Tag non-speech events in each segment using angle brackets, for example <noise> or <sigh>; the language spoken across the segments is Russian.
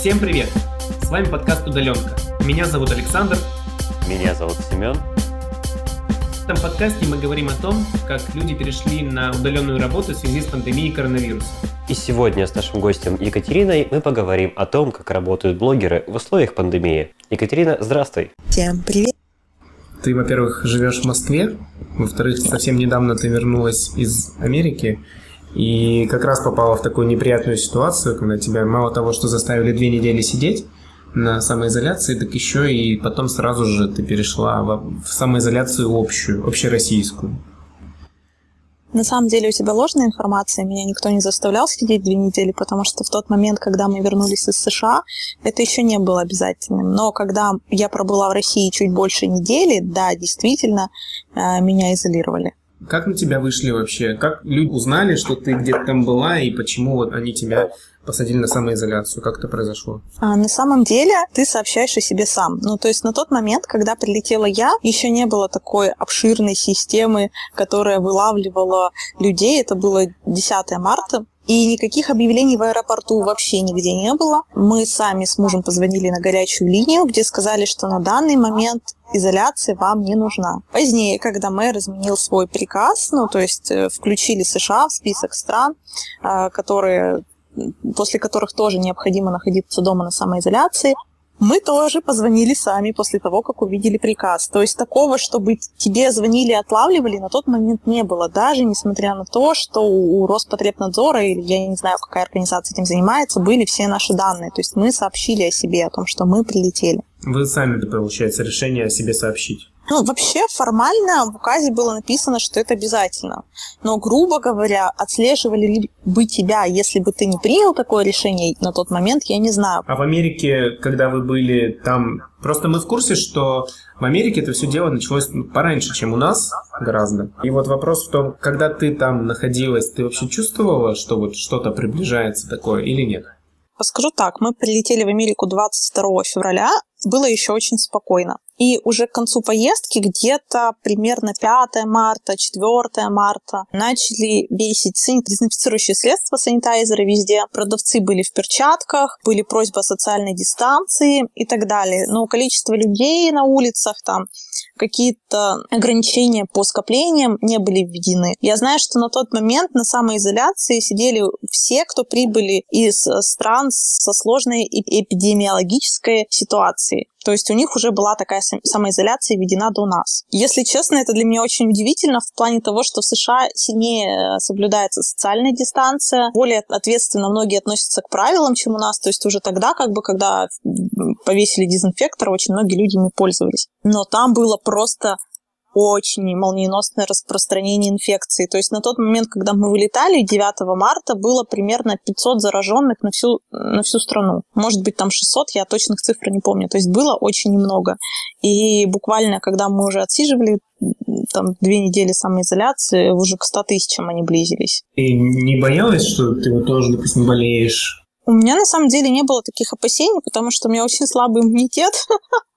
Всем привет! С вами подкаст «Удаленка». Меня зовут Александр. Меня зовут Семен. В этом подкасте мы говорим о том, как люди перешли на удаленную работу в связи с пандемией коронавируса. И сегодня с нашим гостем Екатериной мы поговорим о том, как работают блогеры в условиях пандемии. Екатерина, здравствуй. Всем привет. Ты, во-первых, живешь в Москве, во-вторых, совсем недавно ты вернулась из Америки, и как раз попала в такую неприятную ситуацию, когда тебя мало того, что заставили две недели сидеть на самоизоляции, так еще и потом сразу же ты перешла в, самоизоляцию общую, общероссийскую. На самом деле у тебя ложная информация, меня никто не заставлял сидеть две недели, потому что в тот момент, когда мы вернулись из США, это еще не было обязательным. Но когда я пробыла в России чуть больше недели, да, действительно, э, меня изолировали. Как на тебя вышли вообще? Как люди узнали, что ты где-то там была, и почему вот они тебя посадили на самоизоляцию? Как это произошло? А, на самом деле ты сообщаешь о себе сам. Ну, то есть на тот момент, когда прилетела я, еще не было такой обширной системы, которая вылавливала людей. Это было 10 марта. И никаких объявлений в аэропорту вообще нигде не было. Мы сами с мужем позвонили на горячую линию, где сказали, что на данный момент изоляция вам не нужна. Позднее, когда мэр изменил свой приказ, ну, то есть э, включили США в список стран, э, которые после которых тоже необходимо находиться дома на самоизоляции, мы тоже позвонили сами после того, как увидели приказ. То есть такого, чтобы тебе звонили и отлавливали, на тот момент не было. Даже несмотря на то, что у Роспотребнадзора, или я не знаю, какая организация этим занимается, были все наши данные. То есть мы сообщили о себе, о том, что мы прилетели. Вы сами, получается, решение о себе сообщить. Ну, вообще формально в указе было написано, что это обязательно. Но, грубо говоря, отслеживали ли бы тебя, если бы ты не принял такое решение на тот момент, я не знаю. А в Америке, когда вы были там, просто мы в курсе, что в Америке это все дело началось пораньше, чем у нас гораздо. И вот вопрос в том, когда ты там находилась, ты вообще чувствовала, что вот что-то приближается такое или нет? Скажу так, мы прилетели в Америку 22 февраля, было еще очень спокойно. И уже к концу поездки, где-то примерно 5 марта, 4 марта, начали весить дезинфицирующие средства, санитайзеры везде. Продавцы были в перчатках, были просьбы о социальной дистанции и так далее. Но количество людей на улицах там, какие-то ограничения по скоплениям не были введены. Я знаю, что на тот момент на самоизоляции сидели все, кто прибыли из стран со сложной эпидемиологической ситуацией. То есть у них уже была такая самоизоляция введена до нас. Если честно, это для меня очень удивительно в плане того, что в США сильнее соблюдается социальная дистанция, более ответственно многие относятся к правилам, чем у нас. То есть уже тогда, как бы, когда повесили дезинфектор, очень многие люди ими пользовались. Но там было просто очень молниеносное распространение инфекции. То есть на тот момент, когда мы вылетали, 9 марта, было примерно 500 зараженных на всю, на всю страну. Может быть, там 600, я точных цифр не помню. То есть было очень немного. И буквально, когда мы уже отсиживали там две недели самоизоляции, уже к 100 тысячам они близились. И не боялась, что ты вот тоже, допустим, болеешь? У меня на самом деле не было таких опасений, потому что у меня очень слабый иммунитет. <laughs>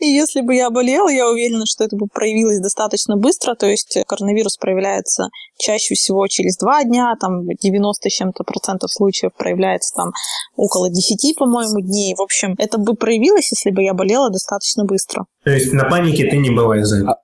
И если бы я болела, я уверена, что это бы проявилось достаточно быстро. То есть коронавирус проявляется чаще всего через два дня, там 90 с чем-то процентов случаев проявляется там около 10, по-моему, дней. В общем, это бы проявилось, если бы я болела достаточно быстро. То есть на панике ты не была из-за этого?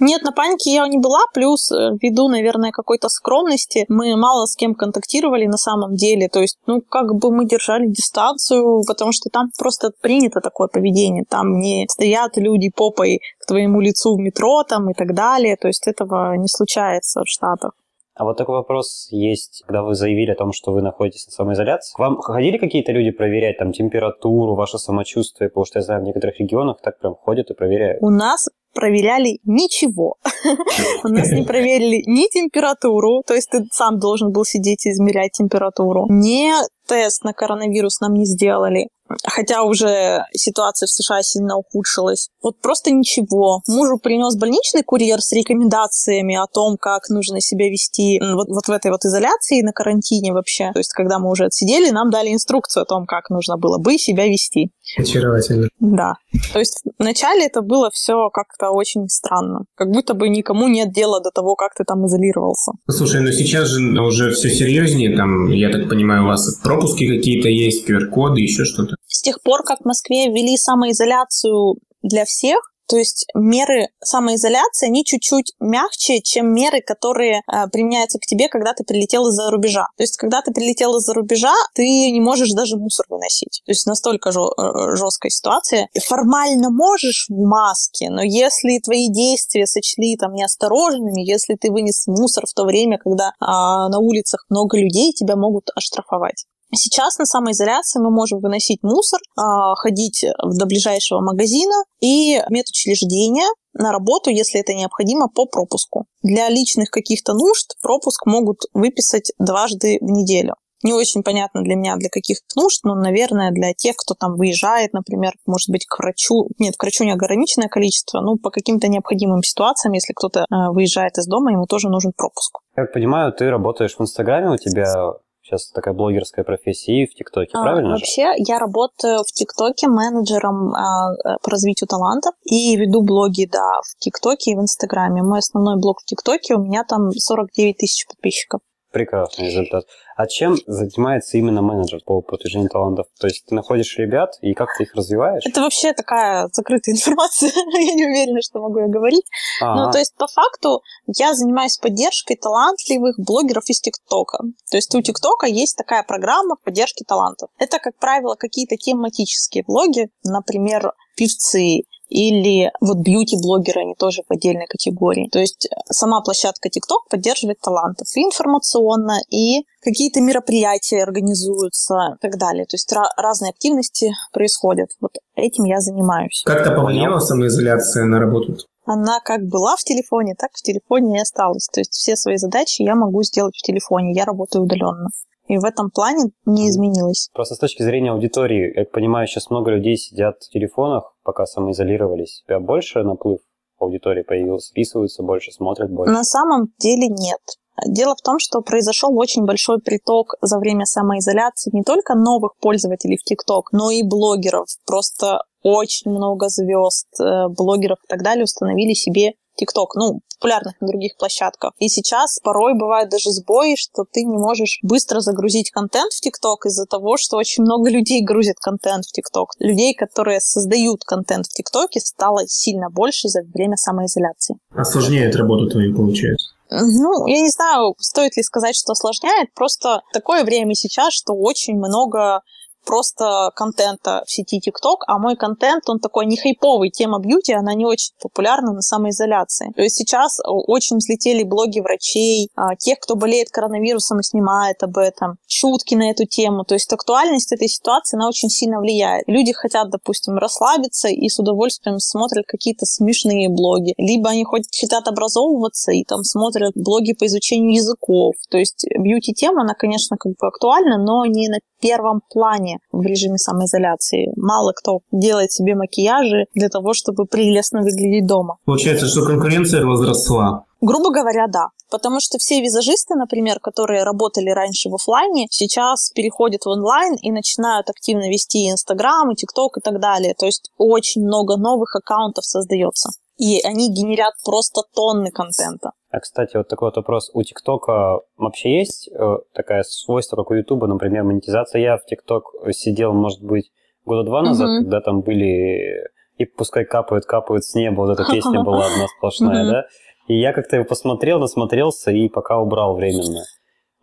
Нет, на панике я не была, плюс э, ввиду, наверное, какой-то скромности мы мало с кем контактировали на самом деле, то есть, ну, как бы мы держали дистанцию, потому что там просто принято такое поведение, там не стоят люди попой к твоему лицу в метро там и так далее, то есть этого не случается в Штатах. А вот такой вопрос есть, когда вы заявили о том, что вы находитесь на самоизоляции. К вам ходили какие-то люди проверять там температуру, ваше самочувствие? Потому что я знаю, в некоторых регионах так прям ходят и проверяют. У нас проверяли ничего. <laughs> У нас не проверили ни температуру, то есть ты сам должен был сидеть и измерять температуру, ни тест на коронавирус нам не сделали. Хотя уже ситуация в США сильно ухудшилась. Вот просто ничего. Мужу принес больничный курьер с рекомендациями о том, как нужно себя вести вот, вот в этой вот изоляции на карантине вообще. То есть, когда мы уже отсидели, нам дали инструкцию о том, как нужно было бы себя вести. Очаровательно. Да. То есть вначале это было все как-то очень странно. Как будто бы никому нет дела до того, как ты там изолировался. Слушай, ну сейчас же уже все серьезнее. Там, я так понимаю, у вас пропуски какие-то есть, QR-коды, еще что-то. С тех пор, как в Москве ввели самоизоляцию для всех, то есть меры самоизоляции, они чуть-чуть мягче, чем меры, которые э, применяются к тебе, когда ты прилетел из-за рубежа. То есть, когда ты прилетел из-за рубежа, ты не можешь даже мусор выносить. То есть, настолько э, жесткая ситуация. Формально можешь в маске, но если твои действия сочли там неосторожными, если ты вынес мусор в то время, когда а, на улицах много людей, тебя могут оштрафовать. Сейчас на самоизоляции мы можем выносить мусор, а, ходить до ближайшего магазина и медучреждения на работу, если это необходимо, по пропуску. Для личных каких-то нужд пропуск могут выписать дважды в неделю. Не очень понятно для меня, для каких нужд, но, наверное, для тех, кто там выезжает, например, может быть, к врачу. Нет, к врачу не ограниченное количество, ну, по каким-то необходимым ситуациям, если кто-то э, выезжает из дома, ему тоже нужен пропуск. Как понимаю, ты работаешь в Инстаграме, у тебя сейчас такая блогерская профессия и в ТикТоке, а, правильно? Вообще, же? я работаю в ТикТоке менеджером а, э, по развитию талантов и веду блоги, да, в ТикТоке и в Инстаграме. Мой основной блог в ТикТоке, у меня там 49 тысяч подписчиков. Прекрасный результат. А чем занимается именно менеджер по продвижению талантов? То есть ты находишь ребят и как ты их развиваешь? Это вообще такая закрытая <laughs> информация. я не уверена, что могу я говорить. А-а-а. Ну, то есть по факту я занимаюсь поддержкой талантливых блогеров из ТикТока. То есть у ТикТока есть такая программа поддержки талантов. Это, как правило, какие-то тематические блоги, например, певцы, или вот бьюти-блогеры, они тоже в отдельной категории. То есть э, сама площадка TikTok поддерживает талантов и информационно, и какие-то мероприятия организуются и так далее. То есть разные активности происходят. Вот этим я занимаюсь. Как-то повлияла самоизоляция на работу? Она как была в телефоне, так в телефоне и осталась. То есть все свои задачи я могу сделать в телефоне. Я работаю удаленно. И в этом плане не изменилось. Просто с точки зрения аудитории, я понимаю, сейчас много людей сидят в телефонах, пока самоизолировались. У тебя больше наплыв аудитории появился, списываются больше, смотрят больше? На самом деле нет. Дело в том, что произошел очень большой приток за время самоизоляции не только новых пользователей в ТикТок, но и блогеров. Просто очень много звезд, э, блогеров и так далее установили себе ТикТок, ну, популярных на других площадках. И сейчас порой бывают даже сбои, что ты не можешь быстро загрузить контент в ТикТок из-за того, что очень много людей грузят контент в ТикТок. Людей, которые создают контент в ТикТоке, стало сильно больше за время самоизоляции. Осложняет работу твою, получается? Ну, я не знаю, стоит ли сказать, что осложняет. Просто такое время сейчас, что очень много просто контента в сети TikTok, а мой контент, он такой не хайповый. Тема бьюти, она не очень популярна на самоизоляции. То есть сейчас очень взлетели блоги врачей, а, тех, кто болеет коронавирусом и снимает об этом, шутки на эту тему. То есть актуальность этой ситуации, она очень сильно влияет. Люди хотят, допустим, расслабиться и с удовольствием смотрят какие-то смешные блоги. Либо они хотят образовываться и там смотрят блоги по изучению языков. То есть бьюти-тема, она, конечно, как бы актуальна, но не на первом плане в режиме самоизоляции. Мало кто делает себе макияжи для того, чтобы прелестно выглядеть дома. Получается, что конкуренция возросла. Грубо говоря, да. Потому что все визажисты, например, которые работали раньше в офлайне, сейчас переходят в онлайн и начинают активно вести Инстаграм, и ТикТок и так далее. То есть очень много новых аккаунтов создается. И они генерят просто тонны контента. А, кстати, вот такой вот вопрос. У ТикТока вообще есть э, такая свойство, как у Ютуба, например, монетизация? Я в ТикТок сидел, может быть, года два назад, uh-huh. когда там были и пускай капают, капают с неба, вот эта песня <laughs> была одна сплошная, да? И я как-то его посмотрел, насмотрелся и пока убрал временно.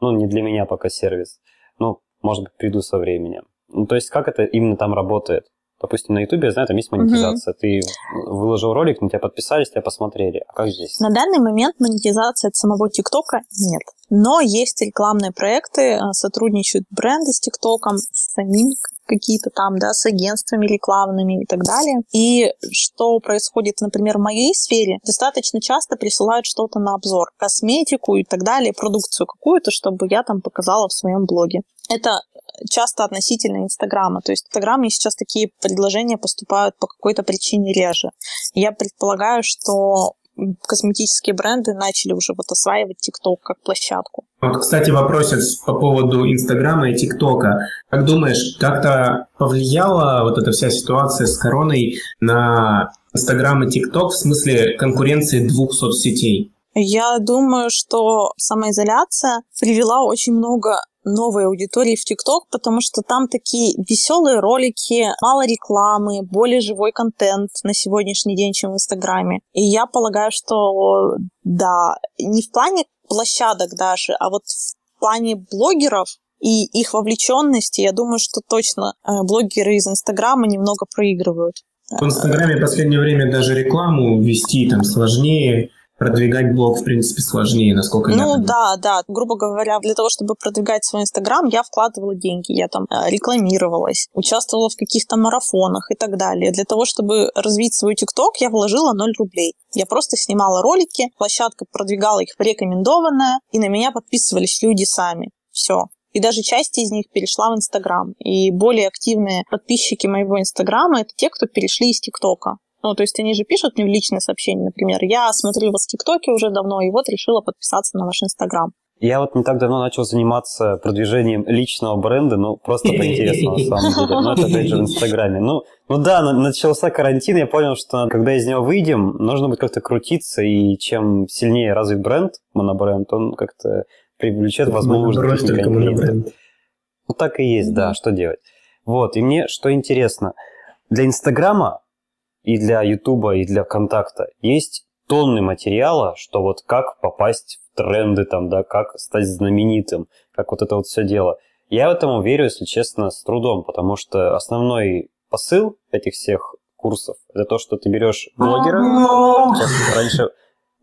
Ну, не для меня пока сервис. Ну, может быть, приду со временем. Ну, то есть, как это именно там работает? Допустим, на Ютубе, я знаю, там есть монетизация. Угу. Ты выложил ролик, на тебя подписались, тебя посмотрели. А как здесь? На данный момент монетизации от самого ТикТока нет. Но есть рекламные проекты, а, сотрудничают бренды с ТикТоком, с самим какие-то там, да, с агентствами рекламными и так далее. И что происходит, например, в моей сфере, достаточно часто присылают что-то на обзор, косметику и так далее, продукцию какую-то, чтобы я там показала в своем блоге. Это часто относительно Инстаграма. То есть в Инстаграме сейчас такие предложения поступают по какой-то причине реже. Я предполагаю, что косметические бренды начали уже вот осваивать ТикТок как площадку. Вот, кстати, вопросец по поводу Инстаграма и ТикТока. Как думаешь, как-то повлияла вот эта вся ситуация с короной на Инстаграм и ТикТок в смысле конкуренции двух соцсетей? Я думаю, что самоизоляция привела очень много новой аудитории в ТикТок, потому что там такие веселые ролики, мало рекламы, более живой контент на сегодняшний день, чем в Инстаграме. И я полагаю, что да, не в плане площадок даже, а вот в плане блогеров и их вовлеченности, я думаю, что точно э, блогеры из Инстаграма немного проигрывают. В Инстаграме в последнее время даже рекламу вести там сложнее, продвигать блог, в принципе, сложнее, насколько ну, я Ну, да, да. Грубо говоря, для того, чтобы продвигать свой Инстаграм, я вкладывала деньги. Я там э, рекламировалась, участвовала в каких-то марафонах и так далее. Для того, чтобы развить свой ТикТок, я вложила 0 рублей. Я просто снимала ролики, площадка продвигала их в рекомендованное, и на меня подписывались люди сами. Все. И даже часть из них перешла в Инстаграм. И более активные подписчики моего Инстаграма — это те, кто перешли из ТикТока. Ну, то есть они же пишут мне в личное сообщение, например, я смотрю вас в ТикТоке уже давно, и вот решила подписаться на ваш Инстаграм. Я вот не так давно начал заниматься продвижением личного бренда, ну, просто по интересу, на самом деле. Ну, это, опять же, в Инстаграме. Ну, ну да, начался карантин, я понял, что когда из него выйдем, нужно будет как-то крутиться, и чем сильнее развит бренд, монобренд, он как-то привлечет возможность клиентов. Ну, так и есть, да, что делать. Вот, и мне что интересно, для Инстаграма и для Ютуба, и для ВКонтакта. Есть тонны материала, что вот как попасть в тренды там, да, как стать знаменитым, как вот это вот все дело. Я в этом верю, если честно, с трудом, потому что основной посыл этих всех курсов это то, что ты берешь блогера, раньше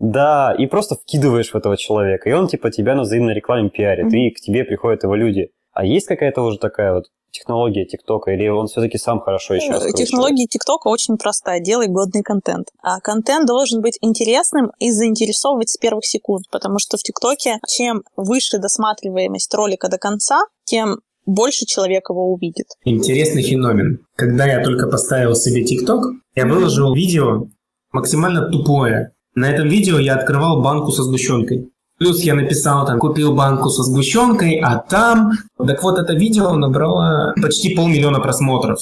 да, и просто вкидываешь в этого человека, и он типа тебя на взаимной рекламе пиарит, и к тебе приходят его люди. А есть какая-то уже такая вот технология ТикТока, или он все-таки сам хорошо еще раскручивает? Технология ТикТока очень простая. Делай годный контент. А контент должен быть интересным и заинтересовывать с первых секунд, потому что в ТикТоке чем выше досматриваемость ролика до конца, тем больше человек его увидит. Интересный феномен. Когда я только поставил себе ТикТок, я выложил видео максимально тупое. На этом видео я открывал банку со сгущенкой. Плюс я написал там, купил банку со сгущенкой, а там... Так вот, это видео набрало почти полмиллиона просмотров.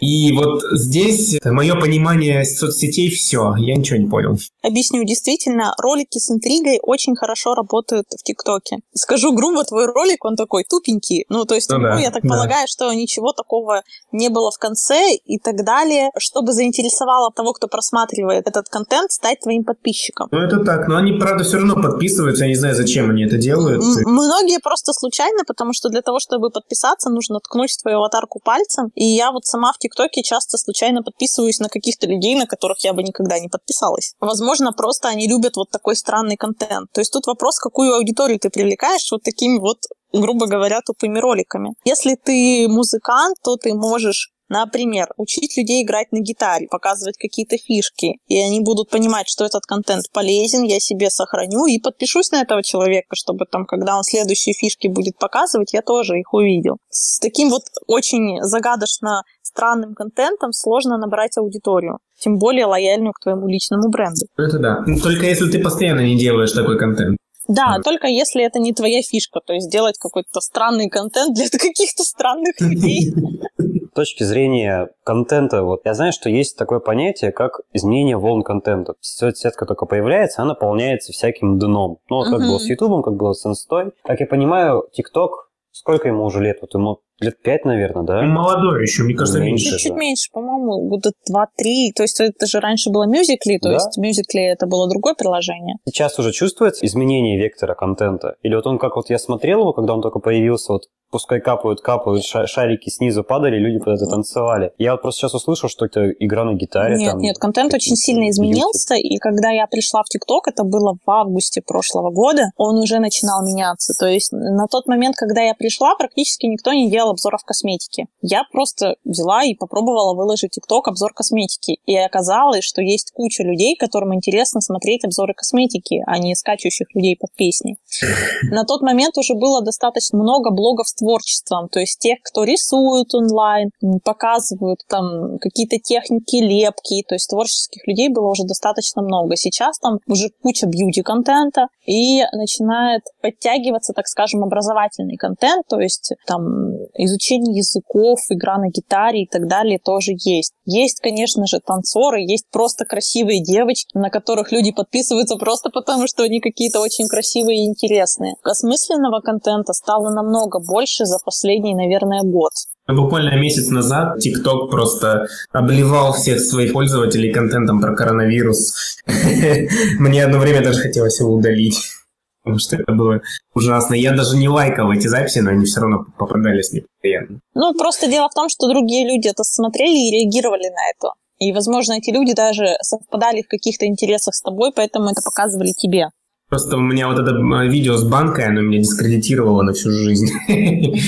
И вот здесь мое понимание соцсетей все, я ничего не понял. Объясню, действительно, ролики с интригой очень хорошо работают в ТикТоке. Скажу грубо, твой ролик, он такой тупенький. Ну, то есть, ну, да, я так да. полагаю, что ничего такого не было в конце и так далее, чтобы заинтересовало того, кто просматривает этот контент, стать твоим подписчиком. Ну, это так, но они, правда, все равно подписываются, я не знаю, зачем они это делают. М- многие просто случайно, потому что для того, чтобы подписаться, нужно ткнуть в твою аватарку пальцем, и я вот сама в ТикТоке часто случайно подписываюсь на каких-то людей, на которых я бы никогда не подписалась. Возможно, просто они любят вот такой странный контент. То есть тут вопрос, какую аудиторию ты привлекаешь вот такими вот грубо говоря, тупыми роликами. Если ты музыкант, то ты можешь Например, учить людей играть на гитаре, показывать какие-то фишки, и они будут понимать, что этот контент полезен, я себе сохраню и подпишусь на этого человека, чтобы там, когда он следующие фишки будет показывать, я тоже их увидел. С таким вот очень загадочно странным контентом сложно набрать аудиторию, тем более лояльную к твоему личному бренду. Это да. Только если ты постоянно не делаешь такой контент. Да, mm. только если это не твоя фишка, то есть делать какой-то странный контент для <laughs> каких-то странных людей. С точки зрения контента, вот я знаю, что есть такое понятие, как изменение волн контента. Соцсетка только появляется, она наполняется всяким дном. Ну, вот как было с Ютубом, как было с Инстой. Как я понимаю, ТикТок, сколько ему уже лет? Вот ему Лет пять, наверное, да? Молодой еще, мне кажется, меньше. Чуть-чуть да. меньше, по-моему, года два-три. То есть это же раньше было мюзикли, то да? есть мюзикли это было другое приложение. Сейчас уже чувствуется изменение вектора контента? Или вот он, как вот я смотрел его, когда он только появился, вот пускай капают, капают, шарики снизу падали, люди под это танцевали. Я вот просто сейчас услышал, что это игра на гитаре. Нет, там, нет, контент очень сильно изменился, и когда я пришла в ТикТок, это было в августе прошлого года, он уже начинал меняться. То есть на тот момент, когда я пришла, практически никто не делал раздел обзоров косметики. Я просто взяла и попробовала выложить ТикТок обзор косметики. И оказалось, что есть куча людей, которым интересно смотреть обзоры косметики, а не скачущих людей под песни. <laughs> На тот момент уже было достаточно много блогов с творчеством, то есть тех, кто рисует онлайн, показывают там какие-то техники лепки, то есть творческих людей было уже достаточно много. Сейчас там уже куча бьюти-контента, и начинает подтягиваться, так скажем, образовательный контент, то есть там изучение языков, игра на гитаре и так далее тоже есть. Есть, конечно же, танцоры, есть просто красивые девочки, на которых люди подписываются просто потому, что они какие-то очень красивые и интересные. Осмысленного контента стало намного больше за последний, наверное, год. Буквально месяц назад TikTok просто обливал всех своих пользователей контентом про коронавирус. <laughs> Мне одно время даже хотелось его удалить. Потому что это было ужасно. Я даже не лайкал эти записи, но они все равно попадались мне постоянно. Ну, просто дело в том, что другие люди это смотрели и реагировали на это. И, возможно, эти люди даже совпадали в каких-то интересах с тобой, поэтому это показывали тебе. Просто у меня вот это видео с банкой, оно меня дискредитировало на всю жизнь. <laughs>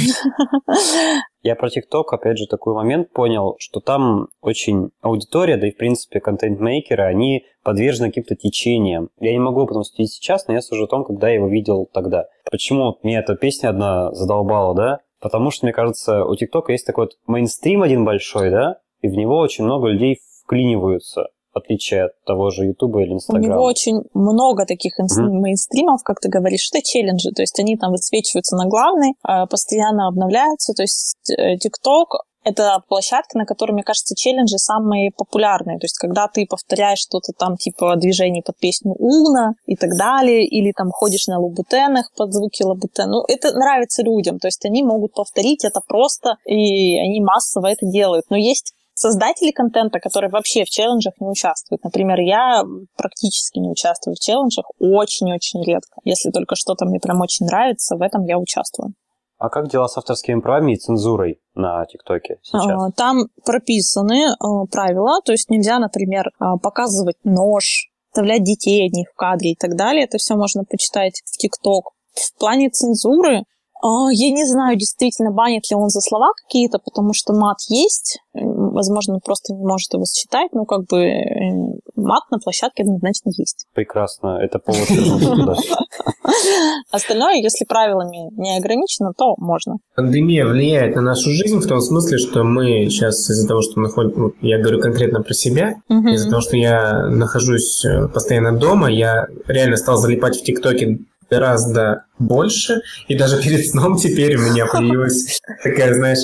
Я про ТикТок, опять же, такой момент понял, что там очень аудитория, да и, в принципе, контент-мейкеры, они подвержены каким-то течениям. Я не могу потом судить сейчас, но я сужу о том, когда я его видел тогда. Почему мне эта песня одна задолбала, да? Потому что, мне кажется, у ТикТока есть такой вот мейнстрим один большой, да? И в него очень много людей вклиниваются в отличие от того же Ютуба или Инстаграма. У него очень много таких mm-hmm. мейнстримов, как ты говоришь, это челленджи, то есть они там высвечиваются на главной, а, постоянно обновляются, то есть э, ТикТок это площадка, на которой, мне кажется, челленджи самые популярные. То есть, когда ты повторяешь что-то там, типа движений под песню Уна и так далее, или там ходишь на лабутенах под звуки лабутен. Ну, это нравится людям. То есть, они могут повторить это просто, и они массово это делают. Но есть создатели контента, которые вообще в челленджах не участвуют. Например, я практически не участвую в челленджах очень-очень редко. Если только что-то мне прям очень нравится, в этом я участвую. А как дела с авторскими правами и цензурой на ТикТоке сейчас? А, там прописаны а, правила, то есть нельзя, например, а, показывать нож, вставлять детей одних в кадре и так далее. Это все можно почитать в ТикТок. В плане цензуры я не знаю, действительно, банит ли он за слова какие-то, потому что мат есть. Возможно, он просто не может его считать, но как бы э, мат на площадке однозначно есть. Прекрасно. Это повод <laughs> Остальное, если правилами не ограничено, то можно. Пандемия влияет на нашу жизнь в том смысле, что мы сейчас из-за того, что находим, ну, я говорю конкретно про себя, из-за того, что я нахожусь э, постоянно дома, я реально стал залипать в ТикТоке гораздо больше. И даже перед сном теперь у меня появилась такая, знаешь,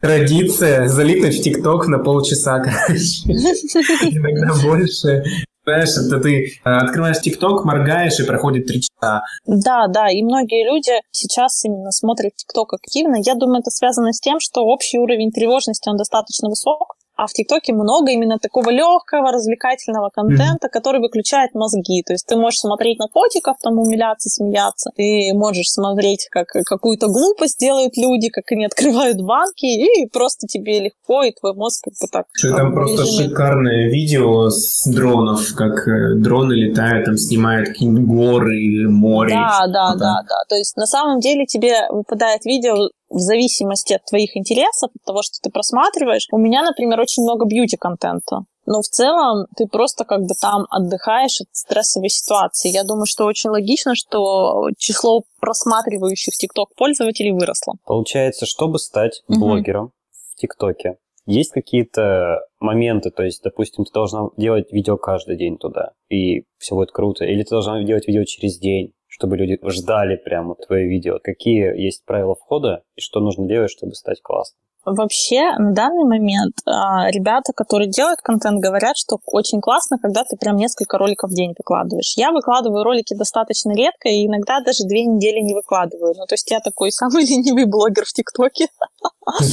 традиция залипнуть в ТикТок на полчаса, <laughs> короче. Иногда больше. Знаешь, это ты э, открываешь ТикТок, моргаешь, и проходит три часа. Да, да, и многие люди сейчас именно смотрят ТикТок активно. Я думаю, это связано с тем, что общий уровень тревожности, он достаточно высок. А в ТикТоке много именно такого легкого, развлекательного контента, mm-hmm. который выключает мозги. То есть ты можешь смотреть на котиков, там умиляться, смеяться. Ты можешь смотреть, как какую-то глупость делают люди, как они открывают банки, и просто тебе легко, и твой мозг как бы так... Что там просто шикарное видео с дронов, как э, дроны летают, там снимают какие-нибудь горы, море. Да, да, да, да, да. То есть на самом деле тебе выпадает видео в зависимости от твоих интересов, от того, что ты просматриваешь. У меня, например, очень много бьюти-контента. Но в целом ты просто как бы там отдыхаешь от стрессовой ситуации. Я думаю, что очень логично, что число просматривающих ТикТок пользователей выросло. Получается, чтобы стать угу. блогером в ТикТоке, есть какие-то моменты, то есть, допустим, ты должна делать видео каждый день туда, и все будет круто, или ты должна делать видео через день, чтобы люди ждали прямо твое видео? Какие есть правила входа и что нужно делать, чтобы стать классным? Вообще, на данный момент а, ребята, которые делают контент, говорят, что очень классно, когда ты прям несколько роликов в день выкладываешь. Я выкладываю ролики достаточно редко, и иногда даже две недели не выкладываю. Ну, то есть я такой самый <laughs> ленивый блогер в ТикТоке. <laughs>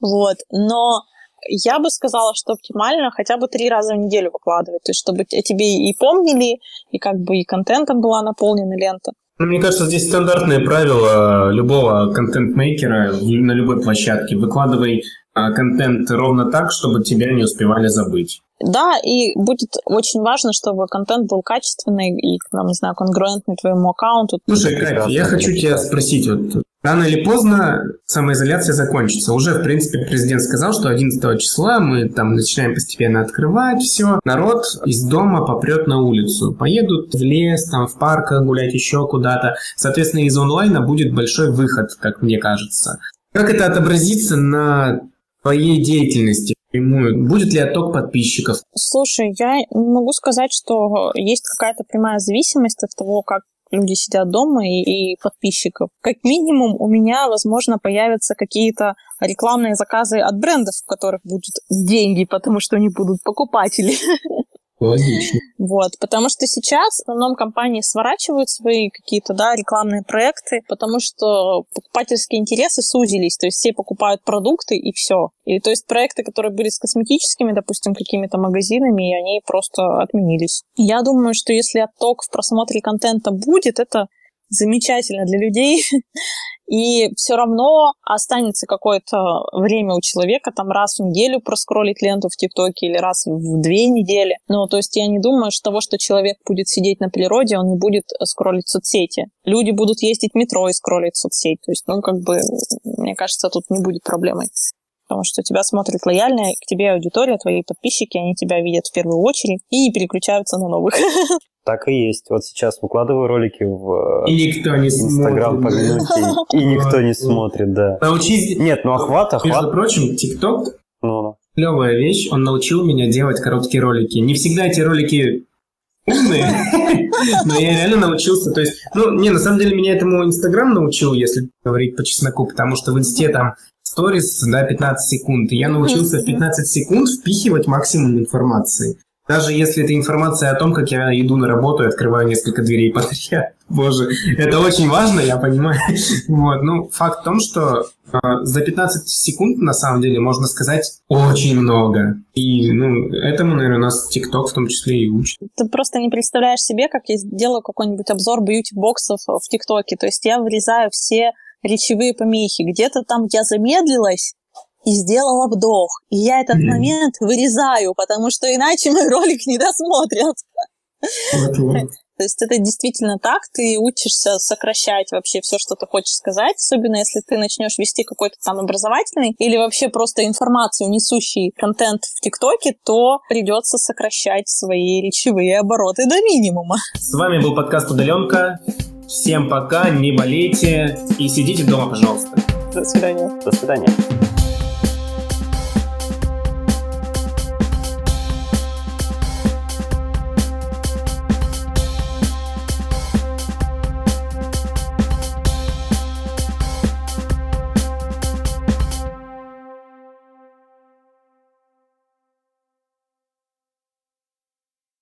Вот. Но я бы сказала, что оптимально хотя бы три раза в неделю выкладывать, то есть чтобы о тебе и помнили, и как бы и контентом была наполнена лента. Ну, мне кажется, здесь стандартные правила любого контент-мейкера на любой площадке. Выкладывай контент ровно так, чтобы тебя не успевали забыть. Да, и будет очень важно, чтобы контент был качественный и, там, не знаю, конгруентный твоему аккаунту. Слушай, Катя, я хочу тебя спросить, вот рано или поздно самоизоляция закончится. Уже, в принципе, президент сказал, что 11 числа мы там начинаем постепенно открывать все. Народ из дома попрет на улицу. Поедут в лес, там, в парк гулять еще куда-то. Соответственно, из онлайна будет большой выход, как мне кажется. Как это отобразится на твоей деятельности? Будет ли отток подписчиков? Слушай, я не могу сказать, что есть какая-то прямая зависимость от того, как люди сидят дома и, и подписчиков. Как минимум у меня, возможно, появятся какие-то рекламные заказы от брендов, в которых будут деньги, потому что они будут покупатели. <laughs> Логично. Вот, потому что сейчас в основном компании сворачивают свои какие-то, да, рекламные проекты, потому что покупательские интересы сузились, то есть все покупают продукты и все. И то есть проекты, которые были с косметическими, допустим, какими-то магазинами, они просто отменились. Я думаю, что если отток в просмотре контента будет, это замечательно для людей, <laughs> и все равно останется какое-то время у человека, там раз в неделю проскролить ленту в ТикТоке или раз в две недели. Ну, то есть я не думаю, что того, что человек будет сидеть на природе, он не будет скроллить соцсети. Люди будут ездить в метро и скроллить соцсеть. То есть, ну, как бы, мне кажется, тут не будет проблемой потому что тебя смотрит лояльная к тебе аудитория, твои подписчики, они тебя видят в первую очередь и не переключаются на новых. <laughs> Так и есть. Вот сейчас выкладываю ролики в и никто не Инстаграм по минуте, и <laughs> никто не смотрит, да. Научись... Нет, ну охват, охват. Между прочим, ТикТок ну, ну. клевая вещь, он научил меня делать короткие ролики. Не всегда эти ролики умные, но я реально научился. То есть, ну, не, на самом деле меня этому Инстаграм научил, если говорить по чесноку, потому что в Инсте там сторис, да, 15 секунд. И я научился в 15 секунд впихивать максимум информации. Даже если это информация о том, как я иду на работу и открываю несколько дверей подряд. <laughs> Боже, это очень важно, я понимаю. <laughs> Вот, ну, факт в том, что э, за 15 секунд, на самом деле, можно сказать очень много. И, ну, этому, наверное, у нас ТикТок в том числе и учит. Ты просто не представляешь себе, как я делаю какой-нибудь обзор бьюти-боксов в ТикТоке. То есть я вырезаю все речевые помехи. Где-то там я замедлилась, и сделала вдох. И я этот mm. момент вырезаю, потому что иначе мой ролик не досмотрят. <laughs> То есть это действительно так, ты учишься сокращать вообще все, что ты хочешь сказать, особенно если ты начнешь вести какой-то там образовательный или вообще просто информацию, несущий контент в ТикТоке, то придется сокращать свои речевые обороты до минимума. С вами был подкаст «Удаленка». Всем пока, не болейте и сидите дома, пожалуйста. До свидания. До свидания.